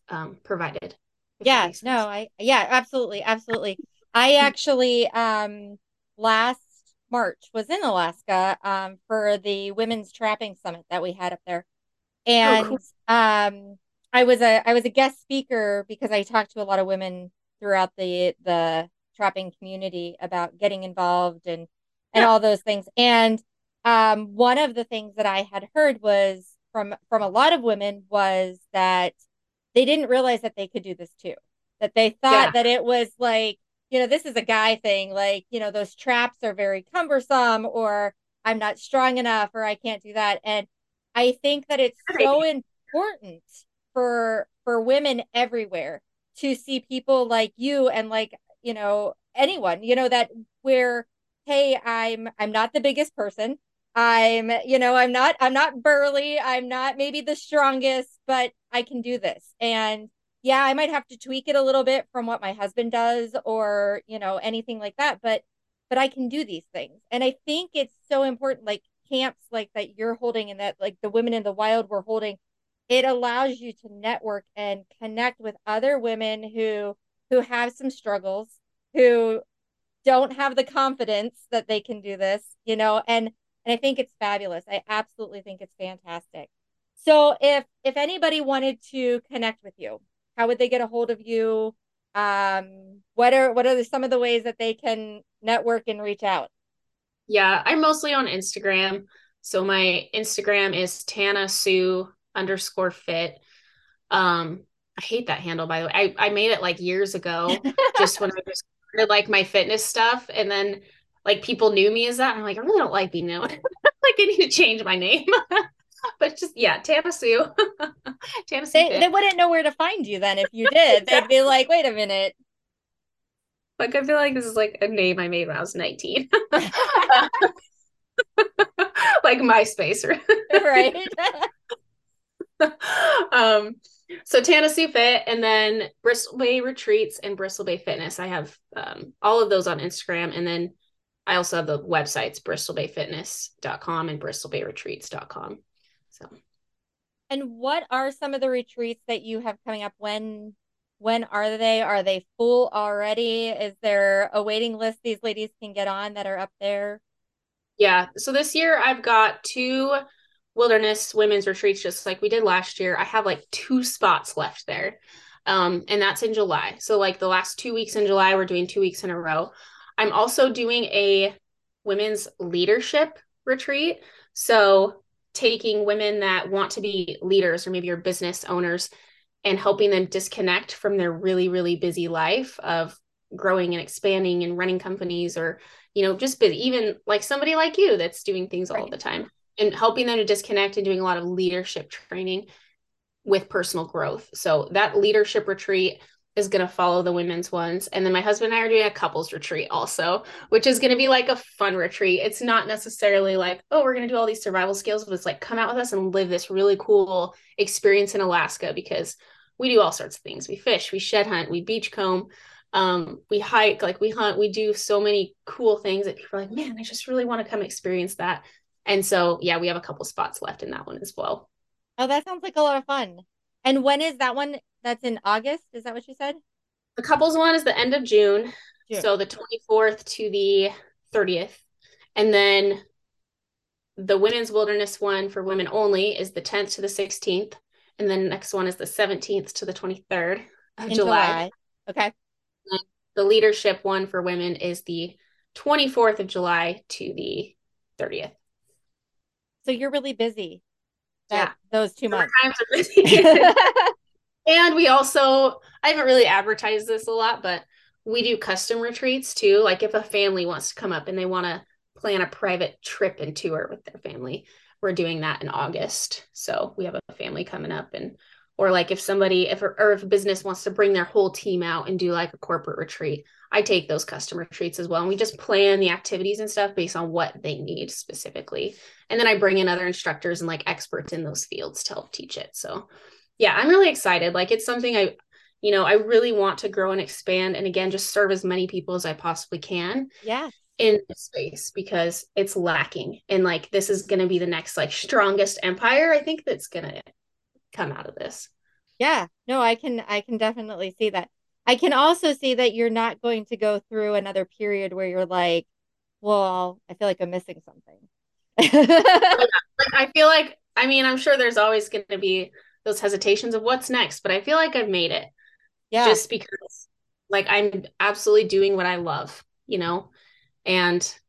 um, provided. Yeah, no. I yeah, absolutely, absolutely. I actually um last March was in Alaska um for the women's trapping summit that we had up there. And cool. um I was a I was a guest speaker because I talked to a lot of women throughout the the trapping community about getting involved and and Yeah. all those things. And um one of the things that I had heard was from from a lot of women was that they didn't realize that they could do this too. That they thought Yeah. that it was like, you know, this is a guy thing, like, you know, those traps are very cumbersome or I'm not strong enough or I can't do that. And I think that it's so important for for women everywhere to see people like you and like, you know, anyone, you know, that where, hey, I'm I'm not the biggest person. I'm, you know, I'm not I'm not burly. I'm not maybe the strongest, but I can do this. And yeah, I might have to tweak it a little bit from what my husband does or, you know, anything like that, but but I can do these things. And I think it's so important like camps like that you're holding and that like the women in the wild were holding it allows you to network and connect with other women who who have some struggles who don't have the confidence that they can do this you know and and i think it's fabulous. I absolutely think it's fantastic. So if if anybody wanted to connect with you how would they get a hold of you? Um what are what are the, some of the ways that they can network and reach out? Yeah, I'm mostly on Instagram. So my Instagram is Tana Sue underscore fit. Um, I hate that handle by the way. I, I made it like years ago, <laughs> just when I just started like my fitness stuff. And then like people knew me as that. I'm like, I really don't like being known. <laughs> like I need to change my name. <laughs> but just yeah, Tana Sue. Tana Sue they, they wouldn't know where to find you then if you did they'd be like wait a minute Like I feel like this is like a name I made when I was 19. like MySpace, right <laughs> um so Sue Fit and then Bristol Bay Retreats and Bristol Bay Fitness. I have um all of those on Instagram and then I also have the websites bristolbayfitness.com and bristolbayretreats.com. So And what are some of the retreats that you have coming up? When when are they? Are they full already? Is there a waiting list these ladies can get on that are up there? yeah, so this year I've got two wilderness women's retreats just like we did last year. I have like two spots left there. Um, and that's in July. So like the last two weeks in July, we're doing two weeks in a row. I'm also doing a women's leadership retreat. So taking women that want to be leaders or maybe your business owners and helping them disconnect from their really, really busy life of growing and expanding and running companies or, you know, just busy, even like somebody like you that's doing things all the time and helping them to disconnect and doing a lot of leadership training with personal growth. So that leadership retreat is going to follow the women's ones. And then my husband and I are doing a couples retreat also, which is going to be like a fun retreat. It's not necessarily like, oh, we're going to do all these survival skills, but it's like come out with us and live this really cool experience in Alaska because we do all sorts of things. We fish, we shed hunt, we beach comb. Um, we hike, like we hunt, we do so many cool things that people are like, man, I just really want to come experience that. And so, yeah, we have a couple spots left in that one as well. Oh, that sounds like a lot of fun. And when is that one? That's in August. Is that what you said? The couples one is the end of June. June. So the 24th to the 30th. And then the women's wilderness one for women only is the 10th to the 16th. And then the next one is the 17th to the 23rd of In July. Okay. The leadership one for women is the 24th of July to the 30th. So you're really busy. Yeah. Those two Summer months. times are busy. and we also, I haven't really advertised this a lot, but we do custom retreats too. Like if a family wants to come up and they want to plan a private trip and tour with their family, we're doing that in August. So we have a family coming up and or like if somebody if or if a business wants to bring their whole team out and do like a corporate retreat, I take those customer retreats as well. And we just plan the activities and stuff based on what they need specifically. And then I bring in other instructors and like experts in those fields to help teach it. So yeah, I'm really excited. Like it's something I, you know, I really want to grow and expand. And again, just serve as many people as I possibly can yeah. in this space because it's lacking. And like this is going to be the next like strongest empire, I think that's going to come out of this. Yeah. No, I can I can definitely see that. I can also see that you're not going to go through another period where you're like, well, I feel like I'm missing something. Oh, <laughs> like I feel like, I mean, I'm sure there's always going to be those hesitations of what's next, but I feel like I've made it. yeah. just because like I'm absolutely doing what I love, you know? And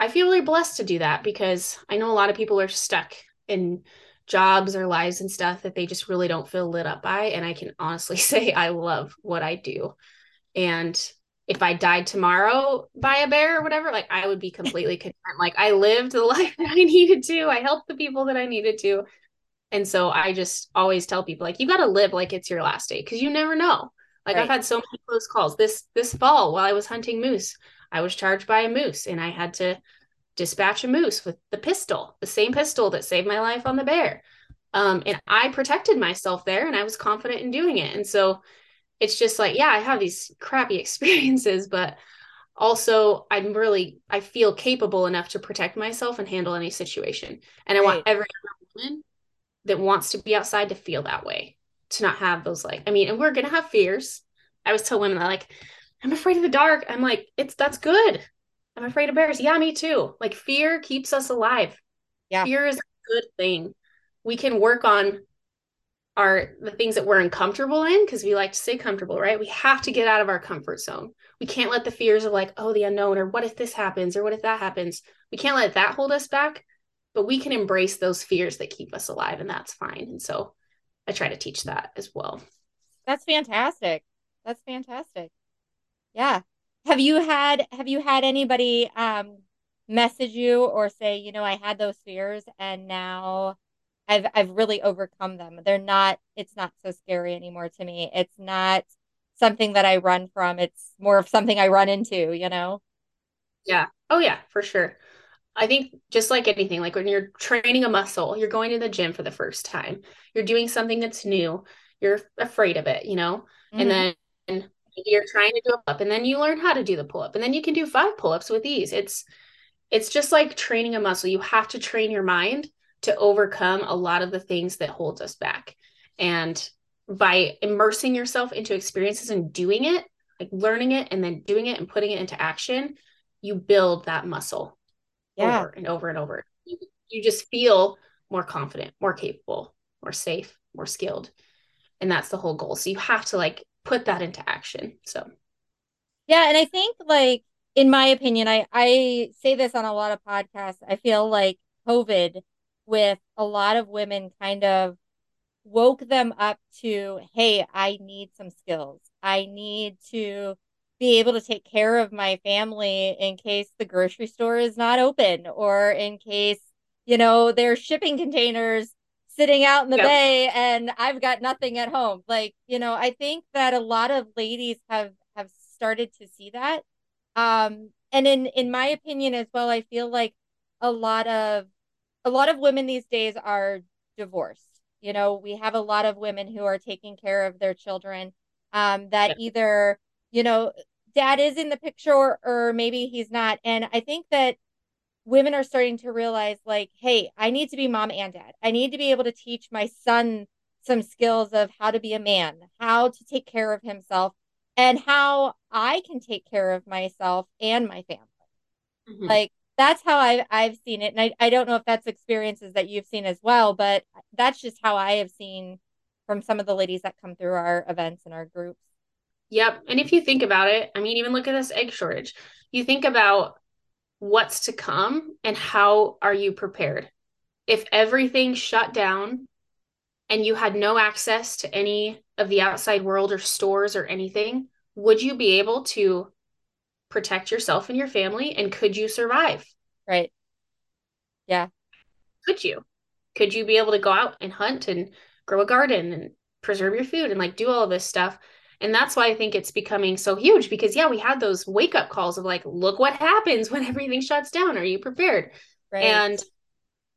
I feel really blessed to do that because I know a lot of people are stuck in jobs or lives and stuff that they just really don't feel lit up by. And I can honestly <laughs> say I love what I do. And if I died tomorrow by a bear or whatever, like I would be <laughs> completely content. Like I lived the <laughs> life that I needed to, I helped the people that I needed to. And so I just always tell people, like, you got to live like it's your last day because you never know. Like Right. I've had so many close calls. This this fall while I was hunting moose, I was charged by a moose and I had to dispatch a moose with the pistol, the same pistol that saved my life on the bear. Um, and I protected myself there and I was confident in doing it. And so it's just like, yeah, I have these crappy <laughs> experiences, but also I'm really I feel capable enough to protect myself and handle any situation. And I Right. want every woman that wants to be outside to feel that way, to not have those like, I mean, and we're gonna have fears. I always tell women that like, I'm afraid of the dark. I'm like, it's that's good. I'm afraid of bears. Yeah, me too. Like fear keeps us alive. Yeah. Fear is a good thing. We can work on our the things that we're uncomfortable in because we like to stay comfortable, right? We have to get out of our comfort zone. We can't let the fears of like, oh, the unknown, or what if this happens, or what if that happens. We can't let that hold us back, but we can embrace those fears that keep us alive, and that's fine. And so I try to teach that as well. That's fantastic. That's fantastic. Yeah. Have you had have you had anybody um message you or say, you know, I had those fears and now I've I've really overcome them. They're not it's not so scary anymore to me. It's not something that I run from. It's more of something I run into, you know? Yeah. Oh, yeah, for sure. I think just like anything, like when you're training a muscle, you're going to the gym for the first time, you're doing something that's new, you're afraid of it, you know? And Mhm. then you're trying to do a pull up, and then you learn how to do the pull up, and then you can do five pull ups with ease. It's it's just like training a muscle. You have to train your mind to overcome a lot of the things that holds us back. And by immersing yourself into experiences and doing it, like learning it and then doing it and putting it into action, you build that muscle Yeah. over and over and over. You, you just feel more confident, more capable, more safe, more skilled. And that's the whole goal. So you have to like put that into action. So Yeah, and I think like in my opinion, I I say this on a lot of podcasts. I feel like COVID with a lot of women kind of woke them up to, hey, I need some skills. I need to be able to take care of my family in case the grocery store is not open or in case, you know, there's shipping containers sitting out in the bay and I've got nothing at home. Like, you know, I think that a lot of ladies have have started to see that. Um, and in in my opinion as well, I feel like a lot of a lot of women these days are divorced. You know, we have a lot of women who are taking care of their children um, that Yeah. either, you know, dad is in the picture or maybe he's not. And I think that women are starting to realize like, hey, I need to be mom and dad. I need to be able to teach my son some skills of how to be a man, how to take care of himself, and how I can take care of myself and my family. Mm-hmm. Like that's how I've I've seen it. And I, I don't know if that's experiences that you've seen as well, but that's just how I have seen from some of the ladies that come through our events and our groups. Yep. And if you think about it, I mean, even look at this egg shortage. You think about what's to come and how are you prepared? If everything shut down and you had no access to any of the outside world or stores or anything, would you be able to protect yourself and your family? And could you survive? Right. Yeah. Could you? Could you be able to go out and hunt and grow a garden and preserve your food and like do all of this stuff? And that's why I think it's becoming so huge because, yeah, we had those wake up calls of like, look what happens when <laughs> everything shuts down. Are you prepared? Right. And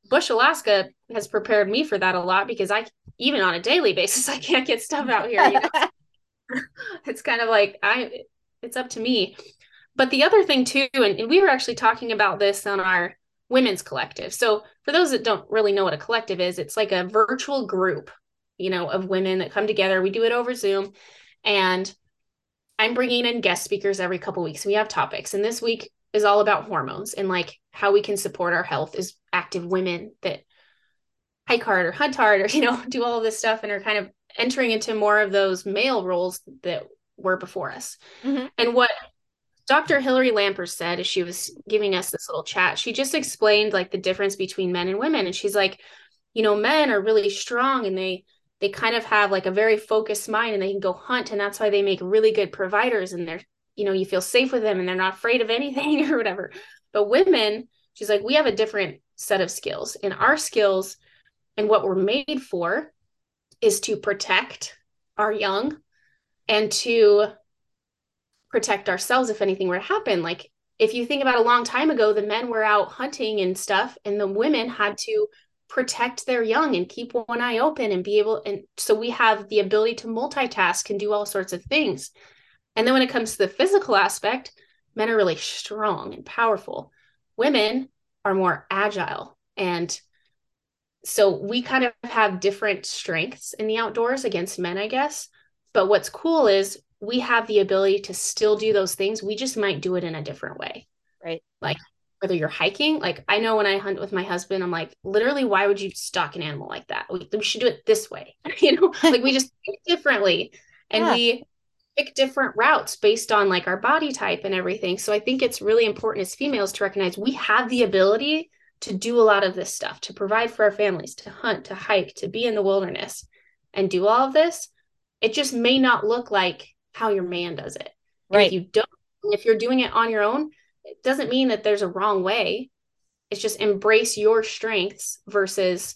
Bush, Alaska has prepared me for that a lot because I, even on a daily basis, <laughs> I can't get stuff out here. You know? <laughs> it's kind of like, I, it's up to me. But the other thing too, and, and we were actually talking about this on our women's collective. So for those that don't really know what a collective is, it's like a virtual group, you know, of women that come together. We do it over Zoom and I'm bringing in guest speakers every couple weeks. We have topics, and this week is all about hormones and like how we can support our health as active women that hike hard or hunt hard or <laughs> you know do all of this stuff and are kind of entering into more of those male roles that were before us. Mm-hmm. And what Dr. Hillary Lampers said as she was giving us this little chat, she just explained like the difference between men and women. And she's like, you know, men are really strong and they they kind of have like a very focused mind and they can go hunt and that's why they make really good providers and they're you know you feel safe with them and they're not afraid of anything <laughs> or whatever. But women she's like we have a different set of skills and our skills and what we're made for is to protect our young and to protect ourselves if anything were to happen. Like if you think about a long time ago the men were out hunting and stuff and the women had to protect their young and keep one eye open and be able and so we have the ability to multitask and do all sorts of things. And then when it comes to the physical aspect men are really strong and powerful. Women are more agile. And so we kind of have different strengths in the outdoors against men i guess. But what's cool is we have the ability to still do those things. We just might do it in a different way. Right. Like whether you're hiking like i know when i hunt with my husband i'm like literally why would you stalk an animal like that? We, we should do it this way. <laughs> You know <laughs> like we just pick differently and yeah. we pick different routes based on like our body type and everything. So i think it's really important as females to recognize we have the ability to do a lot of this stuff to provide for our families to hunt to hike to be in the wilderness and do all of this. It just may not look like how your man does it. Right. and if you don't if you're doing it on your own it doesn't mean that there's a wrong way. It's just embrace your strengths versus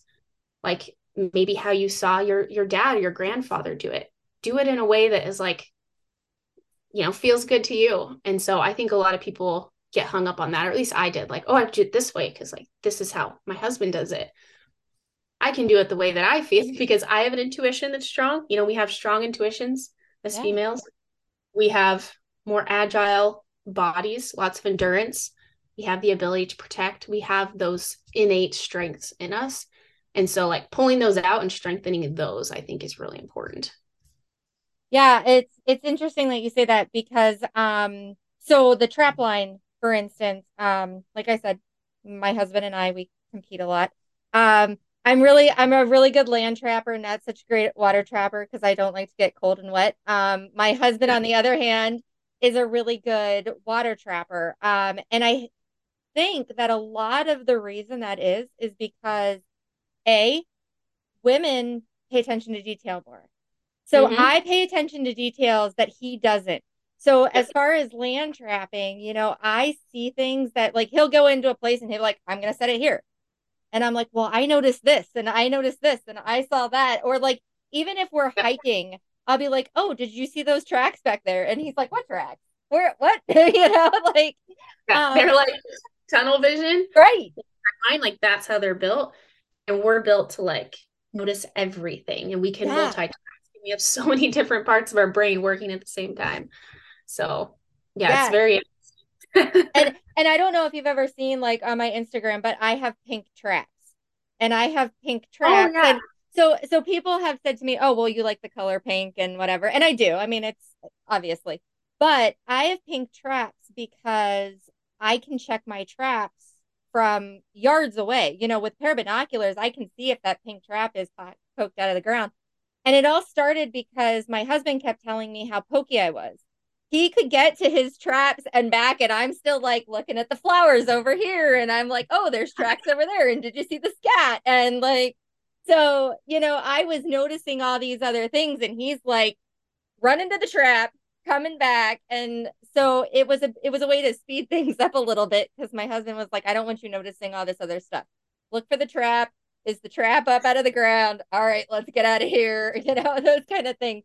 like maybe how you saw your your dad or your grandfather do it. Do it in a way that is like you know feels good to you. And so I think a lot of people get hung up on that, or at least I did. Like, oh, I do it this way because like this is how my husband does it. I can do it the way that I feel <laughs> because I have an intuition that's strong. You know, we have strong intuitions as yeah. females. We have more agile bodies, lots of endurance. We have the ability to protect. We have those innate strengths in us. And so like pulling those out and strengthening those I think is really important. Yeah, it's it's interesting that you say that because um so the trap line for instance, um like I said my husband and I we compete a lot. Um I'm really I'm a really good land trapper, not such a great water trapper because I don't like to get cold and wet. Um my husband on the other hand is a really good water trapper. Um, and I think that a lot of the reason that is is because a women pay attention to detail more. So mm-hmm. I pay attention to details that he doesn't. So as far as land trapping, you know, I see things that like he'll go into a place and he'll like, I'm gonna set it here. And I'm like, well, I noticed this and I noticed this and I saw that. Or like even if we're hiking I'll be like, "Oh, did you see those tracks back there?" And he's like, "What tracks? Where? What? <laughs> you know, like um, they're like tunnel vision, right? Mine, like that's how they're built, and we're built to like notice everything, and we can yeah. multitask. We have so <laughs> many different parts of our brain working at the same time. So yeah, Yeah. it's very <laughs> and and I don't know if you've ever seen like on my Instagram, but I have pink traps. And I have pink traps. yeah. And so so people have said to me, "Oh, well, you like the color pink and whatever." And I do. I mean, it's obviously. But I have pink traps because I can check my traps from yards away. You know, with pair of binoculars, I can see if that pink trap is po- poked out of the ground. And it all started because my husband kept telling me how pokey I was he could get to his traps and back and i'm still like looking at the flowers over here and i'm like oh there's tracks over there and did you see the scat and like so you know i was noticing all these other things and he's like running to the trap coming back and so it was a it was a way to speed <laughs> things up a little bit because my husband was like i don't want you noticing all this other stuff look for the trap is the trap up out of the ground all right let's get out of here <laughs> you know those kind of things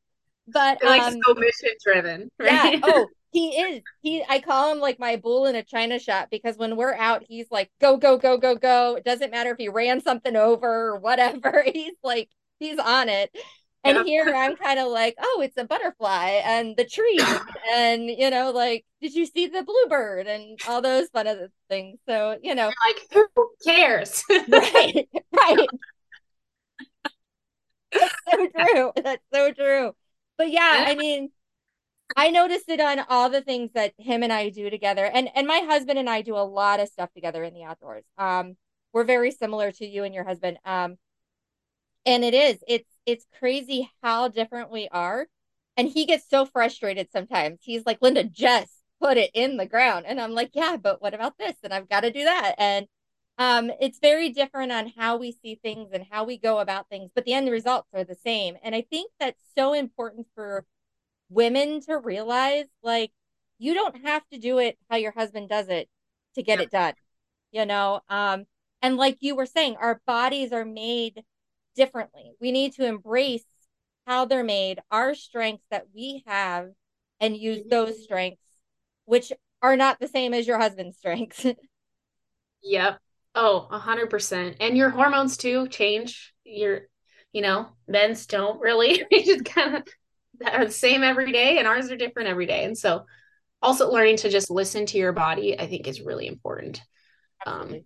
but like um, so mission driven. <laughs> yeah. Right? Oh, he is. He. I call him like my bull in a china shop because when we're out, he's like, go, go, go, go, go. It doesn't matter if he ran something over or whatever. <laughs> He's like, he's on it. And Yeah. here I'm kind of like, oh, it's a butterfly and the tree, <coughs> and you know, like, did you see the bluebird and all those fun other things? So you know, like who cares? <laughs> right, right. <laughs> That's so true. That's so true. But yeah, I mean, I noticed it on all the things that him and I do together. And and my husband and I do a lot of stuff together in the outdoors. Um, we're very similar to you and your husband. Um, and it is, it's it's crazy how different we are. And he gets so frustrated sometimes. He's like, Linda, just put it in the ground. And I'm like, yeah, but what about this? And I've got to do that. And um, it's very different on how we see things and how we go about things, but the end results are the same. And I think that's so important for women to realize like you don't have to do it how your husband does it to get Yeah. it done you know um and like you were saying our bodies are made differently we need to embrace how they're made our strengths that we have and use those strengths which are not the same as your husband's <laughs> strengths Yep. Oh, a hundred percent. And your hormones too change. Your, you know, men's don't really. <laughs> They just kind of are the same every day, and ours are different every day. And so, also learning to just listen to your body, I think, is really important. Um,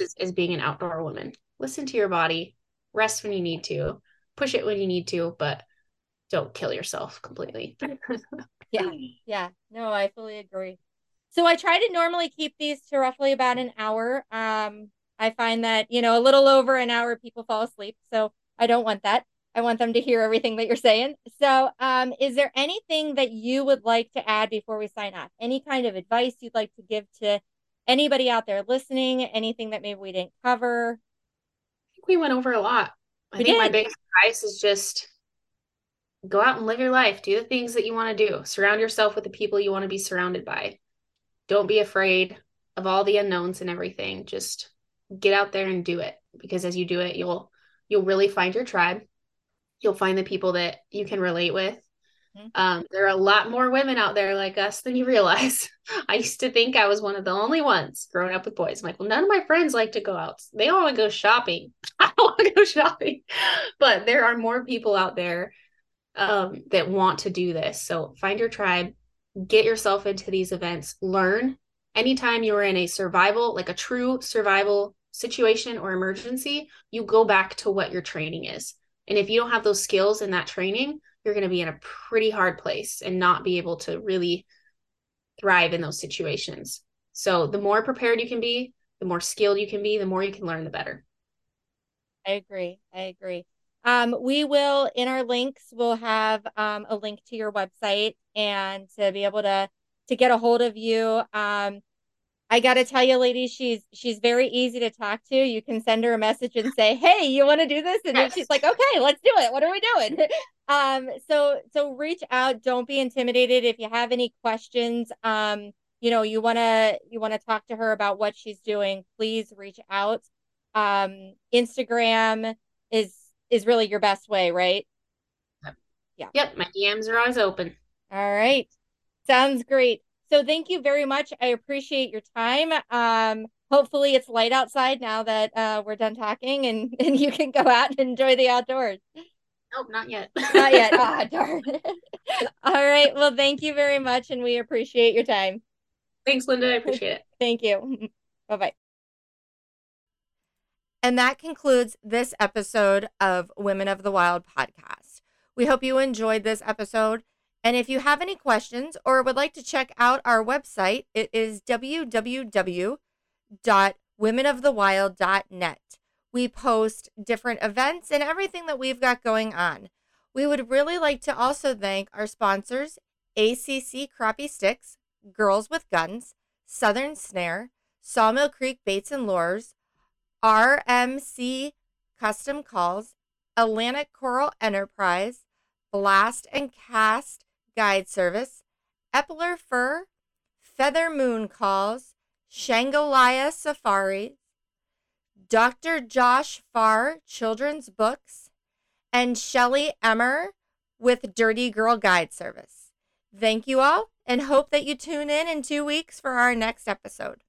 as, as being an outdoor woman, listen to your body, rest when you need to, push it when you need to, but don't kill yourself completely. <laughs> Yeah. <laughs> Yeah, no, I fully agree. So I try to normally keep these to roughly about an hour. Um, I find that, you know, a little over an hour people fall asleep, so I don't want that. I want them to hear everything that you're saying. So, um, is there anything that you would like to add before we sign off? Any kind of advice you'd like to give to anybody out there listening? Anything that maybe we didn't cover? I think we went over a lot. I We think my biggest advice is just go out and live your life. Do the things that you want to do. Surround yourself with the people you want to be surrounded by. Don't be afraid of all the unknowns and everything. Just get out there and do it because as you do it, you'll you'll really find your tribe. You'll find the people that you can relate with. Mhm. Um, there are a lot more women out there like us than you realize. <laughs> I used to think I was one of the only ones growing up with boys. I'm like, well, none of my friends like to go out. They all want to go shopping. <laughs> I don't want to go shopping. <laughs> But there are more people out there um, that want to do this. So find your tribe, get yourself into these events, learn. Anytime you're in a survival, like a true survival situation or emergency, you go back to what your training is. And if you don't have those skills in that training, you're going to be in a pretty hard place and not be able to really thrive in those situations. So the more prepared you can be, the more skilled you can be, the more you can learn, the better. I agree. I agree. Um, we will in our links, we'll have um, a link to your website and to be able to to get a hold of you. Um, I got to tell you, ladies, she's she's very easy to talk to. You can send her a message and say, "Hey, you want to do this?" And then Yes. she's like, "Okay, let's do it. What are we doing?" <laughs> um, so so reach out. Don't be intimidated. If you have any questions, um, you know, you wanna you wanna talk to her about what she's doing, please reach out. Um, Instagram is is really your best way, right? Yeah. Yep, my DMs are always open. All right. Sounds great. So thank you very much. I appreciate your time. Um, hopefully it's light outside now that uh, we're done talking and, <laughs> and you can go out and enjoy the outdoors. Nope, not yet. Not yet. <laughs> Ah, darn. <laughs> All right. Well, thank you very much, and we appreciate your time. Thanks, Linda. I appreciate it. Thank you. Bye bye. And that concludes this episode of Women of the Wild podcast. We hope you enjoyed this episode. And if you have any questions or would like to check out our website, it is www.womenofthewild.net. We post different events and everything that we've got going on. We would really like to also thank our sponsors ACC Crappie Sticks, Girls with Guns, Southern Snare, Sawmill Creek Baits and Lures, RMC Custom Calls, Atlantic Coral Enterprise, Blast and Cast Guide Service, Epler Fur, Feather Moon Calls, Shangalaya Safari, Dr. Josh Farr Children's Books, and Shelly Emmer with Dirty Girl Guide Service. Thank you all and hope that you tune in in two weeks for our next episode.